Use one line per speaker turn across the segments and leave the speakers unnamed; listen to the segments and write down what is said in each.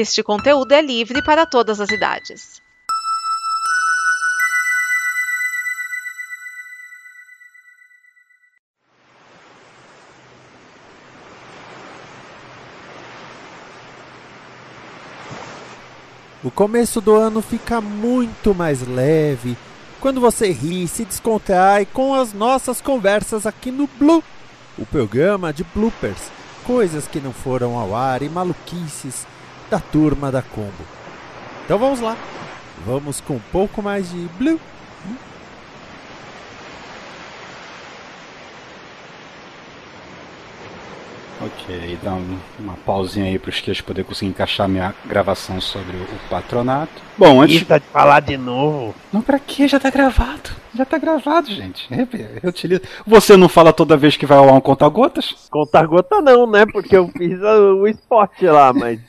Este conteúdo é livre para todas as idades.
O começo do ano fica muito mais leve quando você ri, se descontrai com as nossas conversas aqui no Blue, o programa de bloopers, coisas que não foram ao ar e maluquices da turma da Combo. Então vamos lá, vamos com um pouco mais de Blue.
Ok, dá um, uma pausinha aí para os que poder conseguir encaixar minha gravação sobre o, o patronato. Bom, antes.
Eita, de falar de novo.
Não, pra quê? Já tá gravado. Já tá gravado, gente. Eu utilizo. Você não fala toda vez que vai ao um conta-gotas?
Conta-gota não, né? Porque eu fiz o spot lá, mas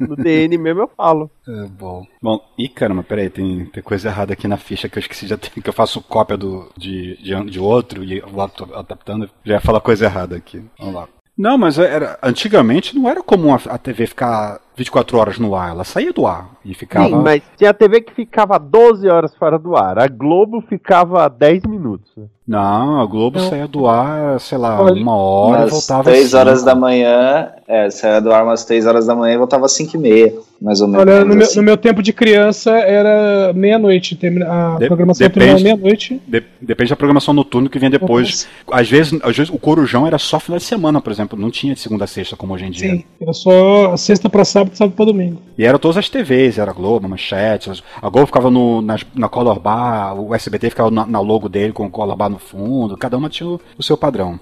no DN mesmo eu falo.
É, bom. Bom, ih, caramba, peraí, tem, tem coisa errada aqui na ficha que eu esqueci já que eu faço cópia do, de, de, de outro e vou adaptando. Já ia falar coisa errada aqui. Vamos lá. Não, mas era antigamente não era comum a, a TV ficar 24 horas no ar, ela saía do ar e ficava. Sim,
mas tinha a TV que ficava 12 horas fora do ar. A Globo ficava 10 minutos.
Não, a Globo não. saía do ar, sei lá, uma hora
umas
e voltava
3 horas da manhã, é, saía do ar umas 3 horas da manhã e voltava às 5 e meia, mais ou menos.
Olha, no, assim. meu, no meu tempo de criança era meia-noite, a de, programação terminava meia-noite.
De, depende da programação noturna que vem depois. Às vezes, às vezes o Corujão era só final de semana, por exemplo, não tinha de segunda a sexta como hoje em dia. Sim,
era só sexta pra sábado sábado, sábado pra domingo.
E eram todas as TVs, era a Globo, Manchete, a Globo ficava no, na, na Color Bar, o SBT ficava na, na, logo dele com o Color Bar no fundo, cada uma tinha o, o seu padrão.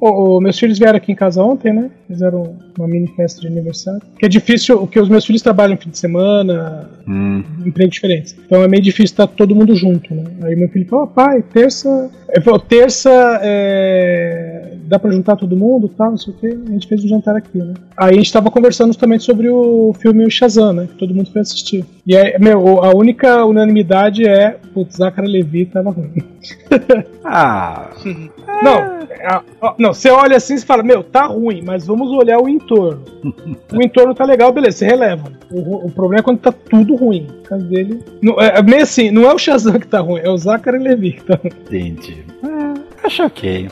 Oh, oh, meus filhos vieram aqui em casa ontem, né? Fizeram uma mini festa de aniversário. Que é difícil, porque os meus filhos trabalham fim de semana, hum. empregos diferentes. Então é meio difícil estar todo mundo junto, né? Aí meu filho falou, oh, pai, terça. Ele falou, terça é... dá pra juntar todo mundo tal, não sei o quê. A gente fez um jantar aqui, né? Aí a gente tava conversando justamente sobre o filme Shazam, né? Que todo mundo foi assistir. E aí, meu, a única unanimidade é, putz, Zachary Levi tava ruim.
ah.
Não, não, você olha assim e fala, meu, tá ruim, mas vamos olhar o entorno. o entorno tá legal, beleza, você releva. O, o problema é quando tá tudo ruim. O caso dele. Não, é, é, meio assim, não é o Shazam que tá ruim, é o Zachary Levi que tá ruim.
Entendi. É, acho ok.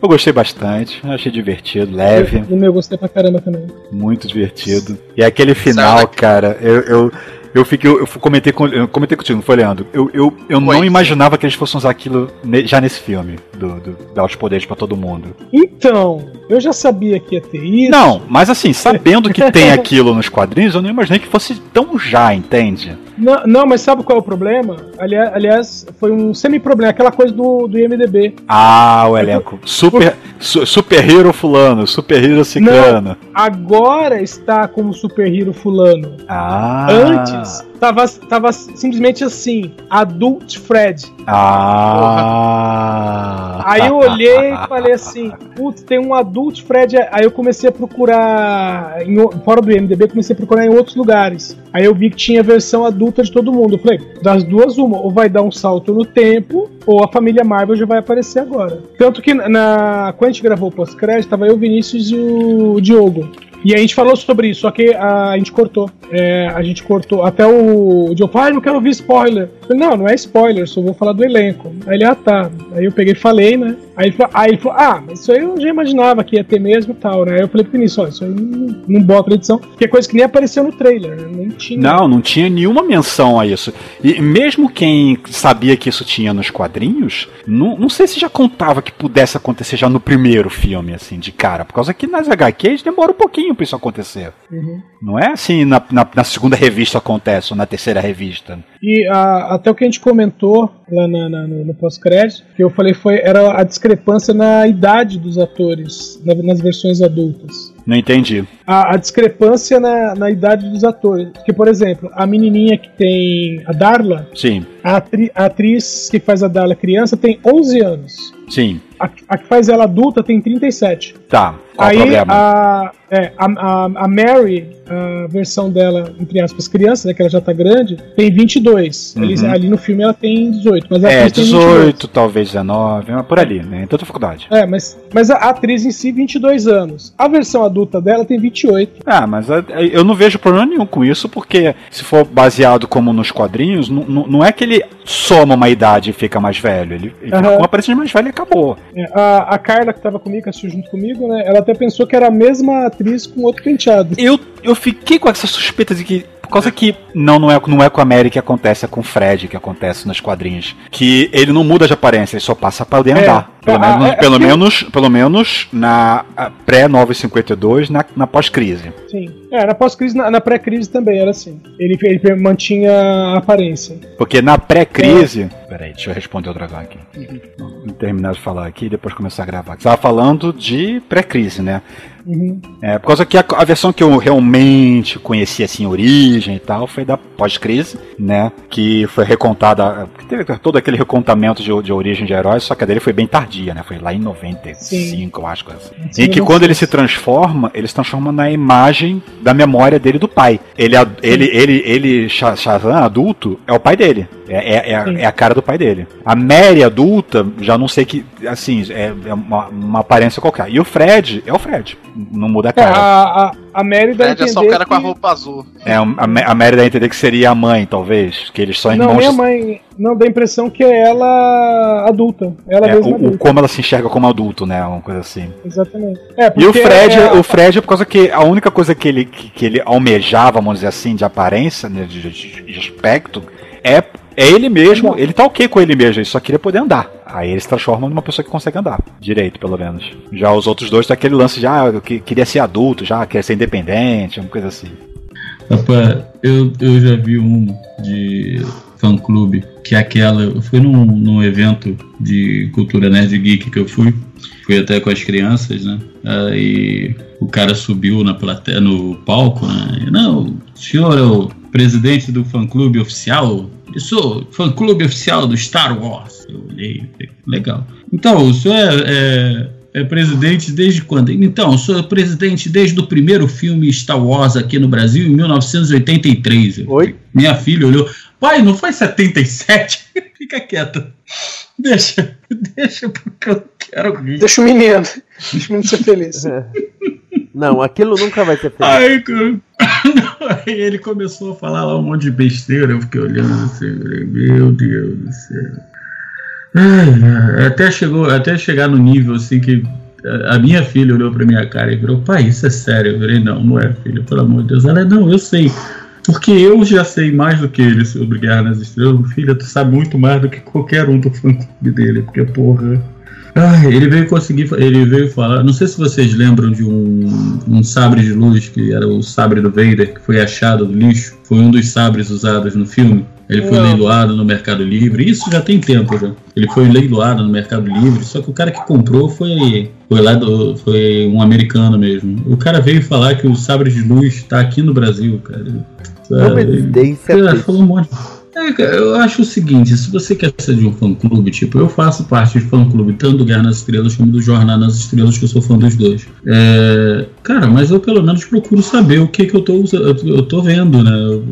Eu gostei bastante, achei divertido, leve.
O meu gostei pra caramba também.
Muito divertido. E aquele final, cara, eu, eu, eu fiquei, eu comentei, com, eu comentei contigo, não foi, Leandro? Eu, eu, eu não imaginava que eles fossem usar aquilo já nesse filme, do, do dar os poderes para todo mundo.
Então, eu já sabia que ia ter isso.
Não, mas assim, sabendo que tem aquilo nos quadrinhos, eu não imaginei que fosse tão já, entende?
Não, não, mas sabe qual é o problema? Aliás, aliás foi um semi-problema, aquela coisa do, do IMDB.
Ah, o elenco. Super, su, super Hero fulano, Super Hero ciclano. Não,
agora está como Super Hero fulano.
Ah.
Antes tava, tava simplesmente assim, Adult Fred.
Ah.
Aí eu olhei e falei assim, putz, tem um Adult Fred. Aí eu comecei a procurar, em, fora do IMDB, comecei a procurar em outros lugares. Aí eu vi que tinha a versão adulta de todo mundo. Eu falei, das duas, uma, ou vai dar um salto no tempo, ou a família Marvel já vai aparecer agora. Tanto que na, quando a gente gravou o pós-crédito, tava eu, o Vinícius e o Diogo. E a gente falou sobre isso, só que a, a gente cortou. É, a gente cortou. Até o Joe falou, ah, não quero ouvir spoiler. Falei, não, não é spoiler, só vou falar do elenco. Aí ele, ah tá. Aí eu peguei e falei, né? Aí ele, falou, aí ele falou, ah, mas isso aí eu já imaginava que ia ter mesmo e tal, né? Aí eu falei pro Vinícius, ó, isso aí não, não bota na edição, que é coisa que nem apareceu no trailer, né? Nem tinha.
Não, não tinha nenhuma menção a isso. E mesmo quem sabia que isso tinha nos quadrinhos, não, não sei se já contava que pudesse acontecer já no primeiro filme, assim, de cara. Por causa que nas HQs demora um pouquinho pra isso acontecer. Uhum. Não é assim na, na, na, segunda revista acontece, ou na terceira revista.
E a, até o que a gente comentou lá na, na, no, no pós-crédito, que eu falei foi era a discrepância na idade dos atores nas versões adultas.
Não entendi.
A, a discrepância na, na, idade dos atores. Porque, por exemplo, a menininha que tem a Darla.
Sim.
A, atri, a atriz que faz a Darla criança tem 11 anos.
Sim.
A, a que faz ela adulta tem 37.
Tá, qual
Aí
o problema?
a, é, a, a, Mary, a versão dela, entre aspas, criança, né, que ela já tá grande, tem 22.
Uhum.
Ali, ali no filme ela tem 18, mas
É,
atriz tem 22.
18, talvez 19, mas por ali, né? Em toda faculdade.
É, mas, mas a atriz em si, 22 anos. A versão adulta dela tem 28.
Ah, mas eu não vejo problema nenhum com isso, porque se for baseado como nos quadrinhos, não- é que ele soma uma idade e fica mais velho. Ele, ele fica
Aham.
com uma aparência de mais velho e acabou.
É, a, a Carla, que tava comigo, que assistiu junto comigo, né? Ela até pensou que era a mesma atriz com outro penteado.
Eu, eu fiquei com essa suspeita de que. Por causa que. Não, não é, não é com a Mary que acontece, é com o Fred que acontece nos quadrinhos. Que ele não muda de aparência, ele só passa pra poder
É,
andar. Pelo,
ah,
menos,
é,
pelo,
é
menos, pelo menos na ah, pré-952, na, na pós-crise.
Sim. É, na pós-crise, na, na pré-crise também era assim. Ele, ele mantinha a aparência.
Porque na pré-crise. Peraí, deixa eu responder o dragão aqui. Vou terminar de falar aqui e depois começar a gravar. Você tava falando de pré-crise, né?
Uhum.
É, por causa que a, a versão que eu realmente conheci assim, origem e tal, foi da pós-crise, né? Que foi recontada. Teve todo aquele recontamento de, de origem de heróis, só que a dele foi bem tardia, né? Foi lá em 95, eu acho. Assim.
Sim,
em que quando ele se transforma, ele se transforma na imagem da memória dele do pai. Ele, a- ele, ele, ele, Sha- Shazam adulto, é o pai dele. É, é, é,
Sim.
é a cara do pai dele. A Mary adulta, já não sei que. Assim, é, é uma, uma aparência qualquer. E o Fred é o Fred. Não muda a
É,
cara.
a, a, a Mary dá a
Fred é só o cara com a
que-
roupa azul.
É, a, a Mary dá a entender que seria a mãe, talvez. Que eles são
Não,
irmãos.
nem a mãe. Não, dá a impressão que é ela adulta. Ela
É,
mesma
o,
adulta.
como ela se enxerga como adulto, né? Uma coisa assim.
Exatamente. É,
E o Fred,
é a-
o Fred é por causa que a única coisa que ele, que, que ele almejava, vamos dizer assim, de aparência, né, de, de- de aspecto, é, é ele mesmo. Ele tá ok com ele mesmo, ele só queria poder andar. Aí ele se transforma numa pessoa que consegue andar. Direito, pelo menos. Já os outros dois tem aquele lance eu que- queria ser adulto, já, queria ser independente, uma coisa assim.
Rapaz, eu, eu já vi um de fã clube, que é aquela. Eu fui num, num evento de cultura nerd geek que eu fui. Fui até com as crianças, né? Aí o cara subiu na plateia, no palco, né? Não, senhor o presidente do fã clube oficial? Eu sou fã clube oficial do Star Wars. Eu olhei, falei, legal. Então, o senhor é- é é presidente desde quando? Então, eu sou presidente desde o primeiro filme Star Wars aqui no Brasil, em 1983. Eu
Oi?
Minha filha olhou, pai, não foi 77? Fica quieta. Deixa, deixa, porque eu quero rir.
Deixa o menino. Deixa o menino ser feliz.
Não, aquilo nunca vai ser feito.
Aí, cara, ele começou a falar lá um monte de besteira, eu fiquei olhando assim, meu Deus do céu. Até, chegou, até chegar no nível assim que a minha filha olhou pra minha cara e virou, pai, isso é sério? Eu falei, não, não é, filha, pelo amor de Deus. Ela, não, eu sei. Porque eu já sei mais do que ele sobre Guerra nas Estrelas. Filha, tu sabe muito mais do que qualquer um do fã clube dele, porque, porra. Ai, ele veio conseguir, ele veio falar. Não sei se vocês lembram de um, um sabre de luz que era o sabre do Vader que foi achado do lixo. Foi um dos sabres usados no filme. Ele foi
Não.
leiloado no Mercado Livre. Isso já tem tempo já. Ele foi leiloado no Mercado Livre. Só que o cara que comprou foi foi lá do, foi um americano mesmo. O cara veio falar que o sabre de luz está aqui no Brasil, cara.
Uma evidência
falou um monte. É, eu acho o seguinte, se você quer ser de um fã clube, tipo, eu faço parte de fã clube tanto do Guerra nas Estrelas como do Jornada nas Estrelas, que eu sou fã dos dois. É, cara, mas eu pelo menos procuro saber o que que eu tô, eu, tô vendo, né? Eu,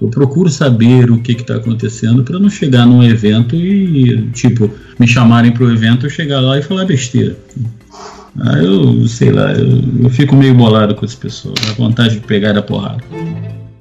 eu procuro saber o que que tá acontecendo para não chegar num evento e, tipo, me chamarem pro evento, eu chegar lá e falar besteira. Ah, eu sei lá, eu, eu fico meio bolado com esse pessoal, dá vontade de pegar da porrada.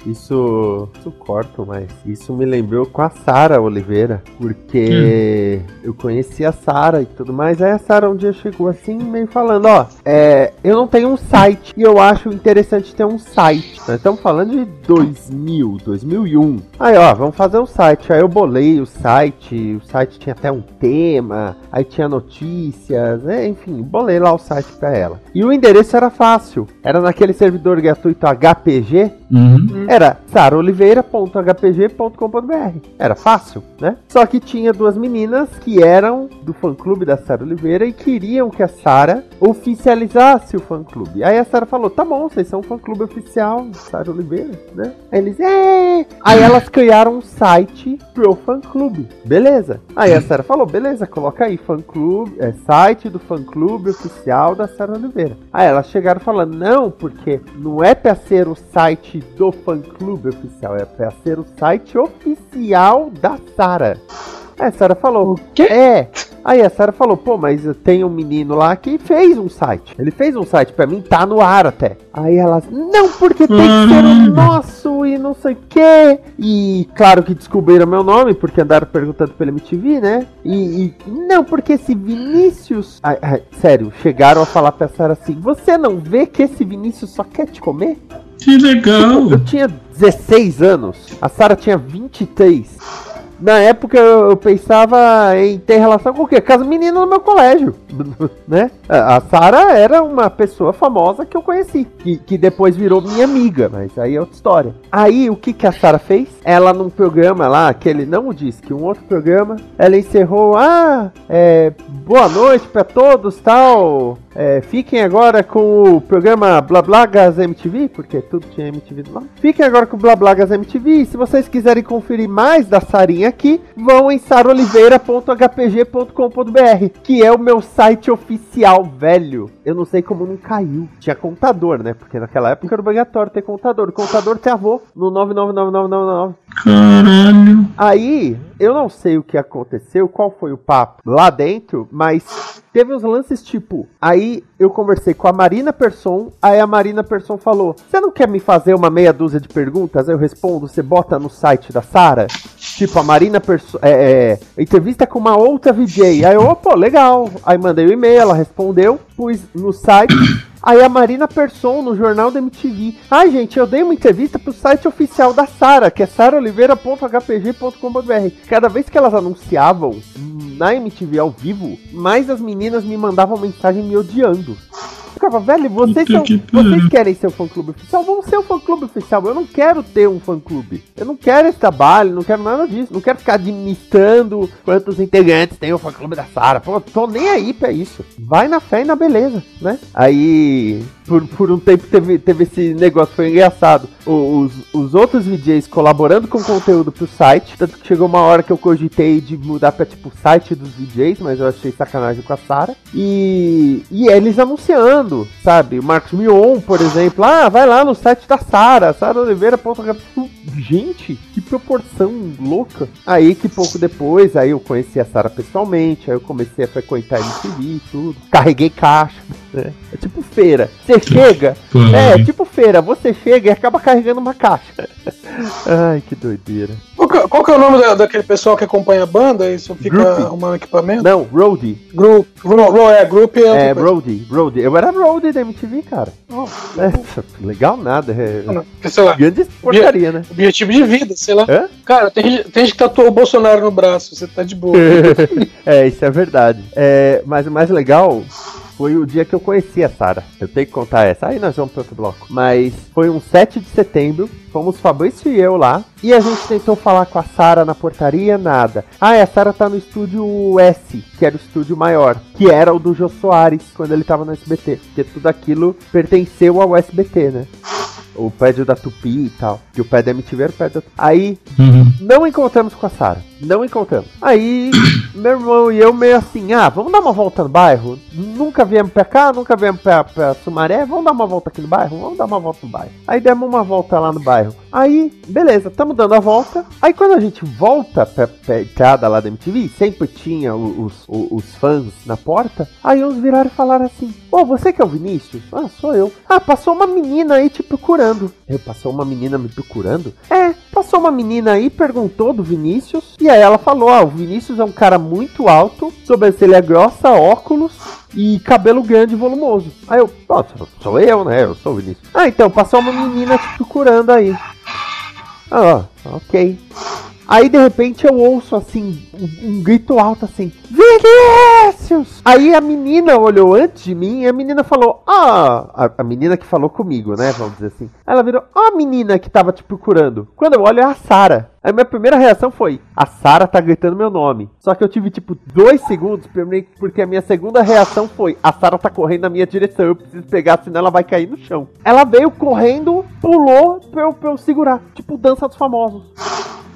Isso, isso corto, mas isso me lembrou com a Sara Oliveira, porque eu conheci a Sara e tudo mais. Aí a Sara um dia chegou assim, meio falando: Ó, é, eu não tenho um site e eu acho interessante ter um site. Nós estamos falando de 2000, 2001. Aí, ó, vamos fazer um site. Aí eu bolei o site, o site tinha até um tema, aí tinha notícias, né? enfim, bolei lá o site pra ela. E o endereço era fácil, era naquele servidor gratuito HPG
Uhum.
Era saraoliveira.hpg.com.br. Era fácil, né? Só que tinha duas meninas que eram do fã-clube da Sara Oliveira e queriam que a Sara oficializasse o fã-clube. Aí a Sara falou: tá bom, vocês são o fã-clube oficial de Sara Oliveira, né? Aí eles, é! Aí elas criaram um site pro fã-clube. Beleza. Aí a Sara falou: beleza, coloca aí fã-clube, é site do fã-clube oficial da Sara Oliveira. Aí elas chegaram falando: não, porque não é pra ser o site do fã-clube oficial, é pra ser o site oficial da Sara. Aí a Sara falou:
quê?
É. Aí a Sara falou: pô, mas tem um menino lá que fez um site. Ele fez um site pra mim, tá no ar até. Aí elas: não, porque tem que ser o nosso e não sei o quê. E claro que descobriram meu nome, porque andaram perguntando pela MTV, né? E, e não, porque esse Vinícius. Ai, ai, sério, chegaram a falar pra Sara assim: você não vê que esse Vinícius só quer te comer?
Que legal.
Eu tinha 16 anos, a Sara tinha 23. Na época eu eu pensava em ter relação com o quê? Com as meninas no meu colégio, né? A Sara era uma pessoa famosa que eu conheci, que, que depois virou minha amiga, mas aí é outra história. Aí o que, que a Sara fez? Ela num programa lá, aquele não o que um outro programa, ela encerrou, ah, é, boa noite pra todos, tal, é, fiquem agora com o programa Blablagas MTV, porque tudo tinha MTV lá. Fiquem agora com o Blablagas MTV. E se vocês quiserem conferir mais da Sarinha aqui, vão em saroliveira.hpg.com.br, que é o meu site oficial, velho. Eu não sei como não caiu. Tinha contador, né? Porque naquela época era obrigatório ter contador. O contador tem avô no 999999.
Caralho.
Aí, eu não sei o que aconteceu, qual foi o papo lá dentro, mas teve uns lances tipo. Aí eu conversei com a Marina Persson, aí a Marina Persson falou: Você não quer me fazer uma meia dúzia de perguntas? Aí eu respondo: Você bota no site da Sara? Tipo, a Marina Persson. É, é, entrevista com uma outra VJ. Aí eu, "Ô, pô, legal. Aí mandei o e-mail, ela respondeu, pus no site. Aí a Marina Persson, no jornal da MTV. Ai, gente, eu dei uma entrevista pro site oficial da Sara, que é saraoliveira.hpg.com.br. Cada vez que elas anunciavam na MTV ao vivo, mais as meninas me mandavam mensagem me odiando. Ficava, velho, vocês, são, vocês querem ser o fã clube oficial? Vamos ser o fã clube oficial. Eu não quero ter um fã clube. Eu não quero esse trabalho, não quero nada disso. Não quero ficar administrando quantos integrantes tem o fã clube da Sara. Pô, tô nem aí pra isso. Vai na fé e na beleza, né? Aí, por, por um tempo teve, teve esse negócio, foi engraçado. O- Os, os outros VJs colaborando com conteúdo pro site. Tanto que chegou uma hora que eu cogitei de mudar pra tipo o site dos VJs, mas eu achei sacanagem com a Sara. E, e eles anunciando, sabe? O Marcos Mion, por exemplo, ah, vai lá no site da Sara, saraoliveira.com. Gente, que proporção louca. Aí que pouco depois, aí eu conheci a Sara pessoalmente, aí eu comecei a frequentar MTV e tudo. Carreguei caixa, né? É tipo feira. Você chega,
Pariu.
é, tipo feira, você chega e acaba carregando uma caixa. Ai, que doideira.
Qual que, qual que é o nome da- daquele pessoal que acompanha a banda e só fica
Groupie.
arrumando equipamento?
Não, Roadie.
Group, ro, ro, é, Group é
É. Roadie, Roadie. Eu era Roadie da MTV, cara.
Oh,
É, legal nada. É,
não, sei lá,
grande porcaria, né?
objetivo de vida, sei lá.
Hã?
Cara, tem, gente- tem gente que tatuou o Bolsonaro no braço, você tá de boa.
é, isso é verdade. É, mas o mais legal foi o dia que eu conheci a Sara. Eu tenho que contar essa. Aí nós vamos para outro bloco. Mas foi um 7 de setembro. Fomos Fabrício e eu lá. E a gente tentou falar com a Sara na portaria, nada. Ah, a Sara tá no estúdio S, que era o estúdio maior. Que era o do Jô Soares, quando ele tava no SBT. Porque tudo aquilo pertenceu ao SBT, né? O prédio da Tupi e tal. Que o pé da MTV era o pé da Tupi. Aí
Uhum.
não encontramos com a Sara. Não encontramos. Aí, meu irmão e eu meio assim, ah, vamos dar uma volta no bairro? Nunca viemos pra cá, nunca viemos pra, pra Sumaré, vamos dar uma volta aqui no bairro? Vamos dar uma volta no bairro. Aí demos uma volta lá no bairro. Aí, beleza, estamos dando a volta. Aí quando a gente volta pra, pra entrada lá da MTV, sempre tinha os, os, os fãs na porta. Aí uns viraram e falaram assim, ô, você que é o Vinícius? Ah, sou eu. Ah, passou uma menina aí te procurando. Eu, passou uma menina me procurando? É, passou uma menina aí, perguntou do Vinícius, e aí ela falou: Ah, o Vinícius é um cara muito alto, sobrancelha grossa, óculos e cabelo grande e volumoso. Aí eu, pô, sou- eu, né? Eu sou o Vinícius. Ah, então, passou uma menina te procurando aí. Ah, ok. Aí de repente eu ouço assim, um, um grito alto assim, Vinícius! Aí a menina olhou antes de mim e a menina falou, ah, a, a menina que falou comigo, né? Vamos dizer assim. Ela virou, ó a menina que tava te procurando. Quando eu olho é a Sara. Aí minha primeira reação foi, a Sara tá gritando meu nome. Só que eu tive tipo dois segundos, porque a minha segunda reação foi, a Sara tá correndo na minha direção, eu preciso pegar, senão ela vai cair no chão. Ela veio correndo, pulou pra eu, pra eu segurar. Tipo dança dos famosos.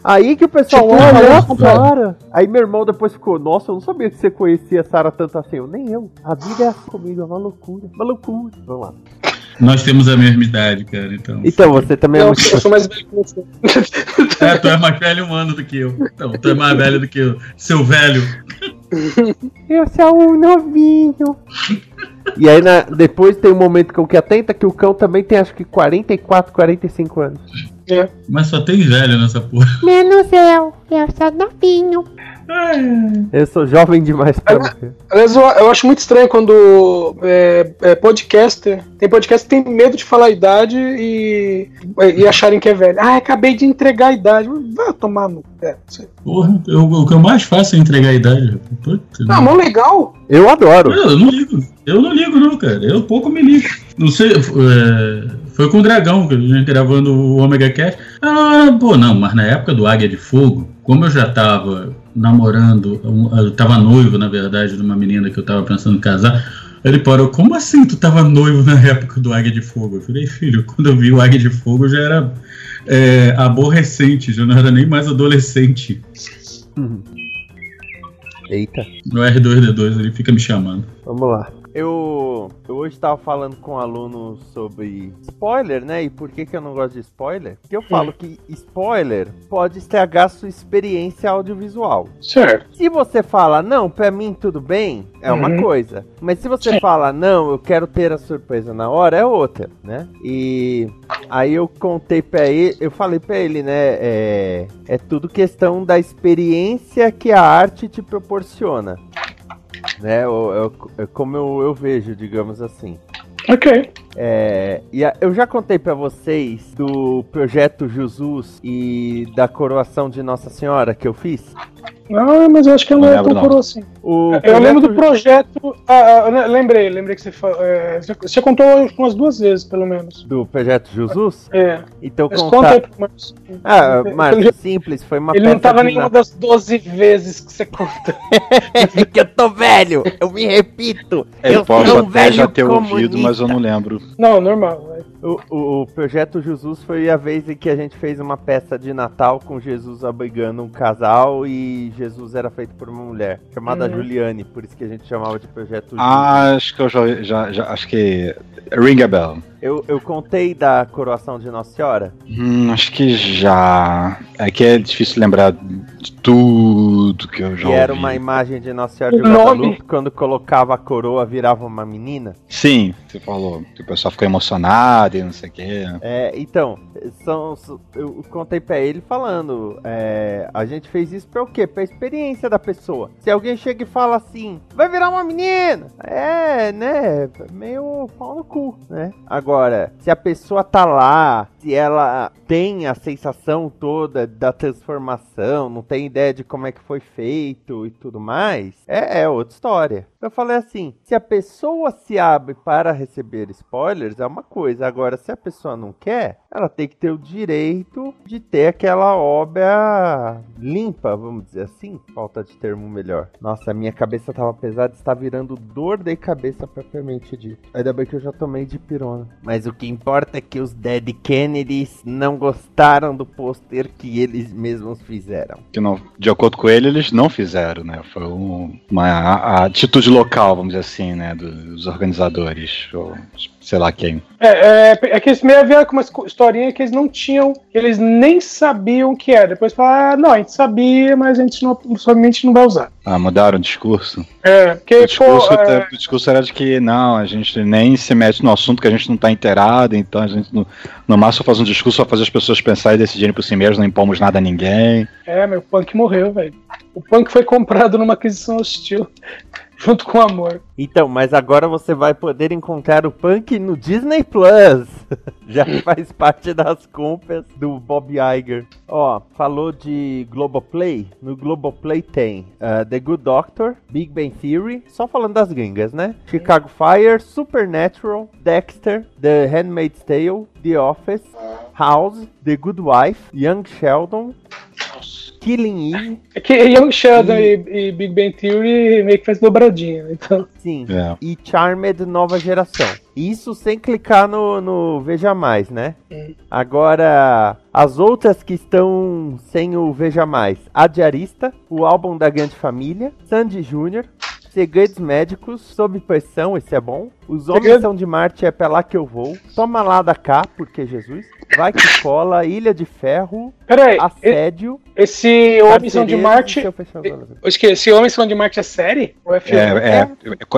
Aí que o pessoal
Tipo,
olha Sara. Aí meu irmão depois ficou, nossa, eu não sabia que você conhecia a Sara tanto assim. Eu, nem eu. A vida é assim comigo, é uma loucura. Uma loucura. Vamos lá.
Nós temos a mesma idade, cara, então.
Então, você também é
Eu,
muito.
eu sou mais velho que você.
É, tu é mais velho humano do que eu. Então, tu é mais velho do que eu. Seu velho.
Eu sou um novinho. E aí, na- depois tem um momento que o que atenta que o cão também tem acho que 44, 45 anos.
É.
Mas só tem velho nessa porra.
Menos eu, eu sou novinho.
Eu sou jovem demais pra morrer.
Aliás, eu, eu acho muito estranho quando é, é, podcaster. Tem podcast que tem medo de falar a idade e, e acharem que é velho. Ah, acabei de entregar a idade. Vai tomar no. É, sei.
Porra, eu- o que eu mais faço é entregar a idade. Puta,
Ah, mó legal.
Eu adoro.
Eu, eu não ligo. Eu não ligo, não, cara. Eu pouco me ligo. Não sei. é, foi com o Dragão que a gente gravando o Omega Cast. Ah, pô, não, mas na época do Águia de Fogo, como eu já tava namorando, eu tava noivo, na verdade, de uma menina que eu tava pensando em casar. Ele parou, como assim tu tava noivo na época do Águia de Fogo? Eu falei, filho, quando eu vi o Águia de Fogo eu já era é, aborrecente, já não era nem mais adolescente.
Eita.
No R2D2 ele fica me chamando.
Vamos lá. Eu, eu hoje estava falando com alunos sobre spoiler, né? E por que, que eu não gosto de spoiler? Porque eu falo que spoiler pode estragar sua experiência audiovisual.
Certo.
Se você fala, não, pra mim tudo bem, é uma
Uhum.
coisa. Mas se você fala, não, eu quero ter a surpresa na hora, é outra, né? E aí eu contei pra ele, eu falei pra ele, né? É, é tudo questão da experiência que a arte te proporciona. Né? É- é como eu, eu vejo, digamos assim.
Ok.
É, e a- eu já contei pra vocês do projeto Jesus e da coroação de Nossa Senhora que eu fiz.
Ah, mas eu acho que ela
Não
procurou
não.
assim.
O
Eu lembro do
projeto
projeto. Ah, ah, lembrei, lembrei que você, fa- é, você- você contou umas duas vezes, pelo menos.
do projeto Jesus.
É.
Então
Mas conta aí, Marcos.
Ah,
Ele-
Marcos, simples, foi uma
Ele não tava nenhuma
Natal.
das 12 vezes que você conta.
É que eu tô velho, eu me repito.
Eu
eu
posso
sou um
até
velho
já ter
comunista.
ouvido, mas eu não lembro.
Não, normal.
O, o, o projeto Jesus foi a vez em que a gente fez uma peça de Natal com Jesus abrigando um casal e Jesus era feito por uma mulher chamada
Uhum.
Juliane, por isso que a gente chamava de projeto Jesus.
Ah, acho que eu já, já, já- acho que ring a bell.
Eu, eu contei da coroação de Nossa Senhora.
Hum, acho que já. É que é difícil lembrar de tudo que eu já
Que era
ouvi.
uma imagem de Nossa Senhora de
O nome.
Guadalupe, quando colocava a coroa virava uma menina.
Sim, você falou que o pessoal ficou emocionado e não sei o quê.
É, então, são, são- eu contei pra ele falando, é, a gente fez isso pra o quê? Pra experiência da pessoa. Se alguém chega e fala assim, vai virar uma menina, é, né, meio pau no cu, né? Agora, se a pessoa tá lá, se ela tem a sensação toda da transformação, não tem ideia de como é que foi feito e tudo mais, é, é outra história. Eu falei assim, se a pessoa se abre para receber spoilers, é uma coisa. Agora, se a pessoa não quer, ela tem que ter o direito de ter aquela obra limpa, vamos dizer assim. Falta de termo melhor. Nossa, minha cabeça tava pesada, está virando dor de cabeça propriamente dito. Ainda bem que eu já tomei de pirona. Mas o que importa é que os Dead Kennedys não gostaram do pôster que eles mesmos fizeram.
Que não, de acordo com ele, eles não fizeram, né? Foi um- uma a- a atitude local, vamos dizer assim, né? Dos organizadores, ou sei lá quem.
É, é, é que eles meio vieram com uma historinha que eles não tinham, que eles nem sabiam o que era. Depois falaram, ah, não, a gente sabia, mas a gente não, somente não vai usar.
Ah, mudaram o discurso?
É, porque,
O discurso,
pô, é,
o discurso era de que não, a gente nem se mete no assunto que a gente não tá inteirado, então a gente no, no máximo faz um discurso pra fazer as pessoas pensar e decidirem por si mesmas, não impomos nada a ninguém.
é, meu, o punk morreu, velho. O punk foi comprado numa aquisição hostil. junto com o amor.
Então, mas agora você vai poder encontrar o Punk no Disney Plus. Já faz parte das compras do Bob Iger. Ó, falou de Globoplay. No Globoplay tem uh, The Good Doctor, Big Bang Theory, só falando das gringas, né? Chicago Fire, Supernatural, Dexter, The Handmaid's Tale, The Office, House, The Good Wife, Young Sheldon, Killing Eve.
É que Young Sheldon e, e Big Bang Theory meio que faz dobradinha, então.
Sim.
É.
E Charmed Nova Geração. Isso sem clicar no, no Veja Mais, né? Agora, as outras que estão sem o Veja Mais. A Diarista, o álbum da Grande Família, Sandy Júnior, Segredos Médicos, Sob Pressão, esse é bom. Os Homens
Segredo-
São de Marte, é pra lá que eu vou. Toma lá da cá, porque Jesus. Vai que cola, Ilha de Ferro,
Peraí,
Assédio.
esse Homens São de Marte. Eu esqueci, esse Homens São de Marte é série? Ou é filme?
É,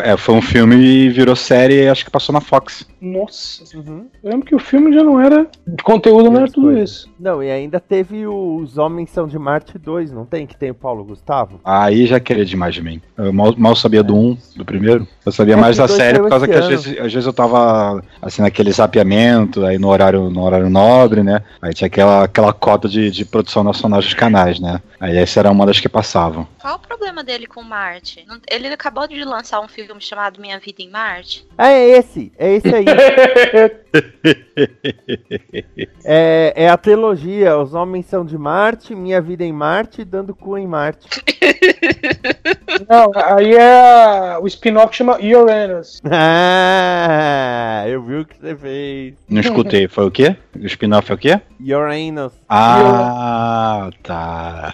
é, é, foi um filme e virou série, acho que passou na Fox.
Nossa.
Uhum.
Eu lembro que o filme já não era. De conteúdo não era tudo isso.
Não, e ainda teve os Homens São de Marte 2, não tem? Que tem o Paulo Gustavo?
Aí já queria demais de mim. Eu mal, mal sabia do um, do primeiro. Eu sabia
É
mais da série por causa que às vezes, às vezes eu tava assim naquele zapeamento, aí no horário, no horário nobre, né? Aí tinha aquela, aquela cota de, de produção nacional dos canais, né? Aí essa era uma das que passavam.
Qual o problema dele com Marte? Ele acabou de lançar um filme chamado Minha Vida em Marte.
Ah, é esse, é esse aí. é, é a trilogia Os Homens São de Marte, Minha Vida em Marte, Dando Cu em Marte.
Não, aí é o spin-off que chama Uranus.
Ah, eu vi o que você fez.
Não escutei, foi o quê? O spin-off é o quê?
Uranus.
Ah, tá.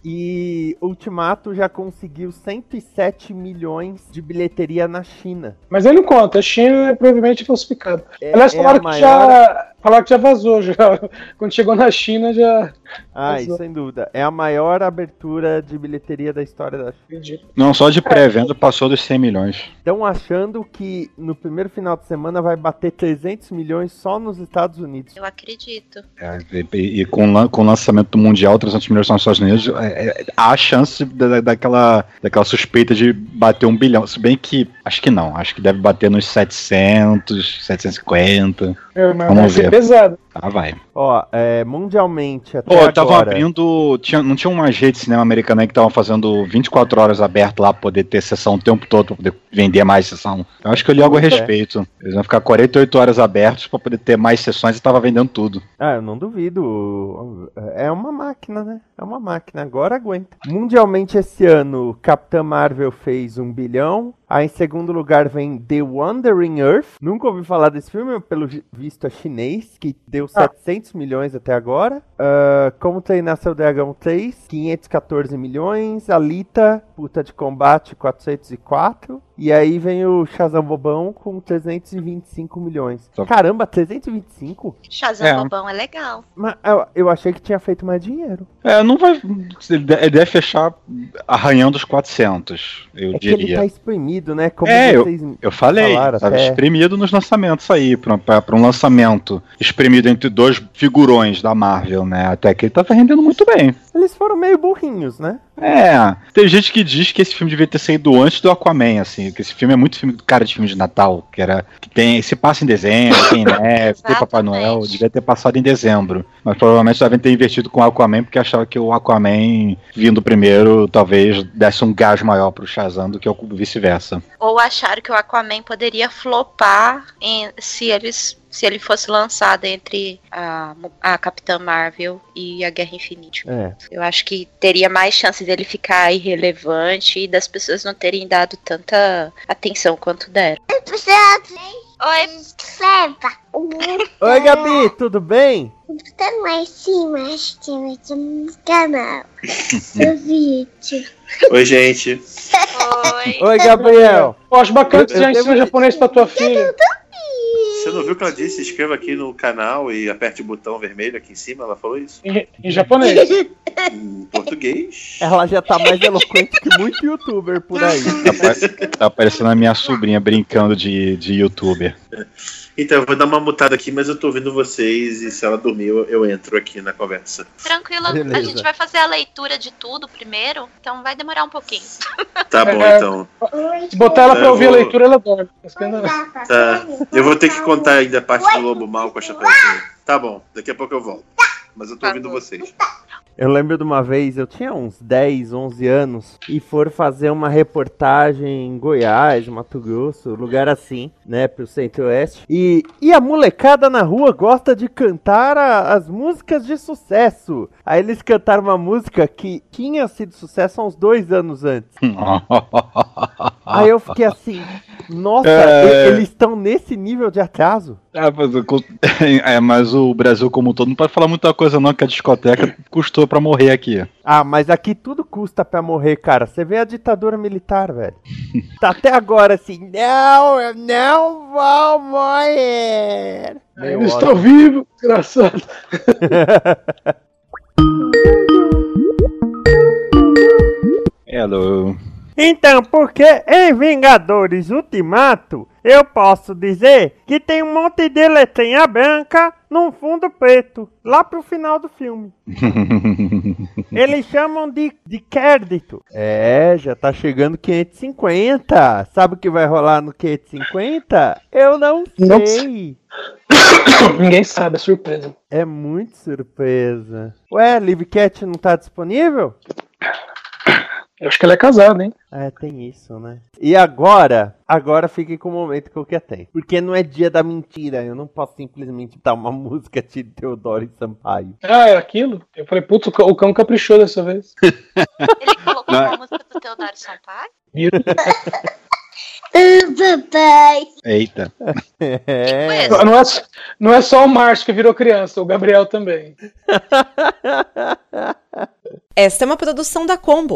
E Ultimato já conseguiu 107 milhões de bilheteria na China.
Mas aí não conta, a China é provavelmente falsificada.
É-
Aliás,
é
falaram,
a
que
maior-
já, falaram que já vazou. Já. Quando chegou na China, já.
Ah, sem dúvida. É a maior abertura de bilheteria da história da China.
Entendi.
Não, só de pré-venda passou dos 100 milhões.
Estão achando que no primeiro final de semana vai bater 300 milhões só nos Estados Unidos.
Eu acredito.
É, e, e com, com o lançamento do Mundial, 300 milhões só nos Estados Unidos, é, é, há a chance da- daquela, daquela suspeita de bater um bilhão. Se bem que, acho que não, acho que deve bater nos 700, 750.
É, mas
Vamos ver.
pesado.
Ah, vai.
Ó, é, mundialmente até
Pô, estavam
agora...
abrindo. Tinha, não tinha umas redes de cinema americana aí que estavam fazendo 24 horas aberto lá pra poder ter sessão o tempo todo, pra poder vender mais sessão. Eu acho que eu li algo a
é.
respeito. Eles vão ficar 48 horas abertos pra poder ter mais sessões e tava vendendo tudo.
Ah, eu não duvido. É uma máquina, né? É uma máquina. Agora aguenta. Mundialmente esse ano, Capitã Marvel fez um bilhão. Aí em segundo lugar vem The Wandering Earth. Nunca ouvi falar desse filme, pelo vi- visto é chinês, que deu 700 milhões até agora. Ah, Como Treinar Seu Dragão 3, 514 milhões. Alita, Puta de Combate, 404. E aí vem o Shazam Bobão com 325 milhões.
Só-
Caramba, 325?
Shazam
É.
Bobão é legal.
Mas eu, eu achei que tinha feito mais dinheiro.
É, não vai. Ele de- ele deve fechar arranhando os 400, eu
é que ele
diria.
tá espremido, né? Como
É,
vocês
Eu falei,
falaram
tava
até.
espremido nos lançamentos aí, pra, pra, pra um lançamento espremido entre dois figurões da Marvel, né? Até que ele tava rendendo muito bem.
Eles foram meio burrinhos, né?
É, tem gente que diz que esse filme devia ter saído antes do Aquaman, assim, que esse filme é muito filme cara de filme de Natal, que era que tem, se passa em dezembro, tem neve, tem Papai. Noel, devia ter passado em dezembro. Mas provavelmente devem ter invertido com o Aquaman porque achava que o Aquaman vindo primeiro talvez desse um gás maior pro Shazam do que o vice-versa.
Ou acharam que o Aquaman poderia flopar em- se eles se ele fosse lançado entre a, a Capitã Marvel e a Guerra Infinita.
É.
Eu acho que teria mais chances dele ficar irrelevante e das pessoas não terem dado tanta atenção quanto deram. Oi,
Escreva.
Oi, Gabi, tudo bem?
Tá lá em cima, estima no canal. Do vídeo.
Oi, gente.
oi.
Oi, Gabriel.
Eu acho bacana que você ensina japonês pra tua filha.
Você não viu o que ela disse? Se inscreva aqui no canal e aperte o botão vermelho aqui em cima. Ela falou isso.
Em, em japonês.
Em português.
Ela já tá mais eloquente que muito youtuber por aí.
Tá, tá parecendo a minha sobrinha brincando de, de youtuber.
Então, eu vou dar uma mutada aqui, mas eu tô ouvindo vocês e se ela dormir, eu, eu entro aqui na conversa.
Tranquilo, a
Beleza.
gente vai fazer a leitura de tudo primeiro, então vai demorar um pouquinho.
Tá bom,
É,
então.
Se botar ela pra
Eu
ouvir a
vou-
leitura, ela dorme. Não-
Tá. Eu vou ter que contar ainda a parte do lobo mal com a chapeuzinho. Tá bom, daqui a pouco eu volto. Mas eu tô ouvindo vocês.
Eu lembro de uma vez, eu tinha uns 10, 11 anos, e foram fazer uma reportagem em Goiás, Mato Grosso, lugar assim, né, pro centro-oeste. E, e a molecada na rua gosta de cantar a- as músicas de sucesso. Aí eles cantaram uma música que tinha sido sucesso há uns dois anos antes. Aí eu fiquei assim, nossa,
É.
eles estão nesse nível de atraso.
Ah, mas, o é, mas o Brasil como um todo não pode falar muita coisa não, que a discoteca custou pra morrer aqui.
Ah, mas aqui tudo custa pra morrer, cara. Você vê a ditadura militar, velho. tá até agora assim, não, eu não vou morrer. Meu
Ainda está
ódio.
vivo, desgraçado.
Hello.
Então, porque em Vingadores Ultimato, eu posso dizer que tem um monte de letrinha branca num fundo preto, lá pro final do filme. Eles chamam de, de crédito. É, já tá chegando 550. Sabe o que vai rolar no 550? Eu não
Não
sei.
Ninguém sabe, é surpresa.
É muito surpresa. Ué, Live Cat não tá disponível?
Eu acho que ela é casada, hein?
É, tem isso, né? E agora, agora fiquem com o momento que eu quero ter. Porque não é dia da mentira, eu não posso simplesmente dar uma música de Teodoro e Sampaio.
Ah, era aquilo? Eu falei, putz, o cão, o cão caprichou dessa vez.
Ele colocou
Não.
uma música do Teodoro Sampaio?
papai.
Eita.
É.
Não, não é, não é só o Márcio que virou criança, o Gabriel também.
Esta é uma produção da Combo.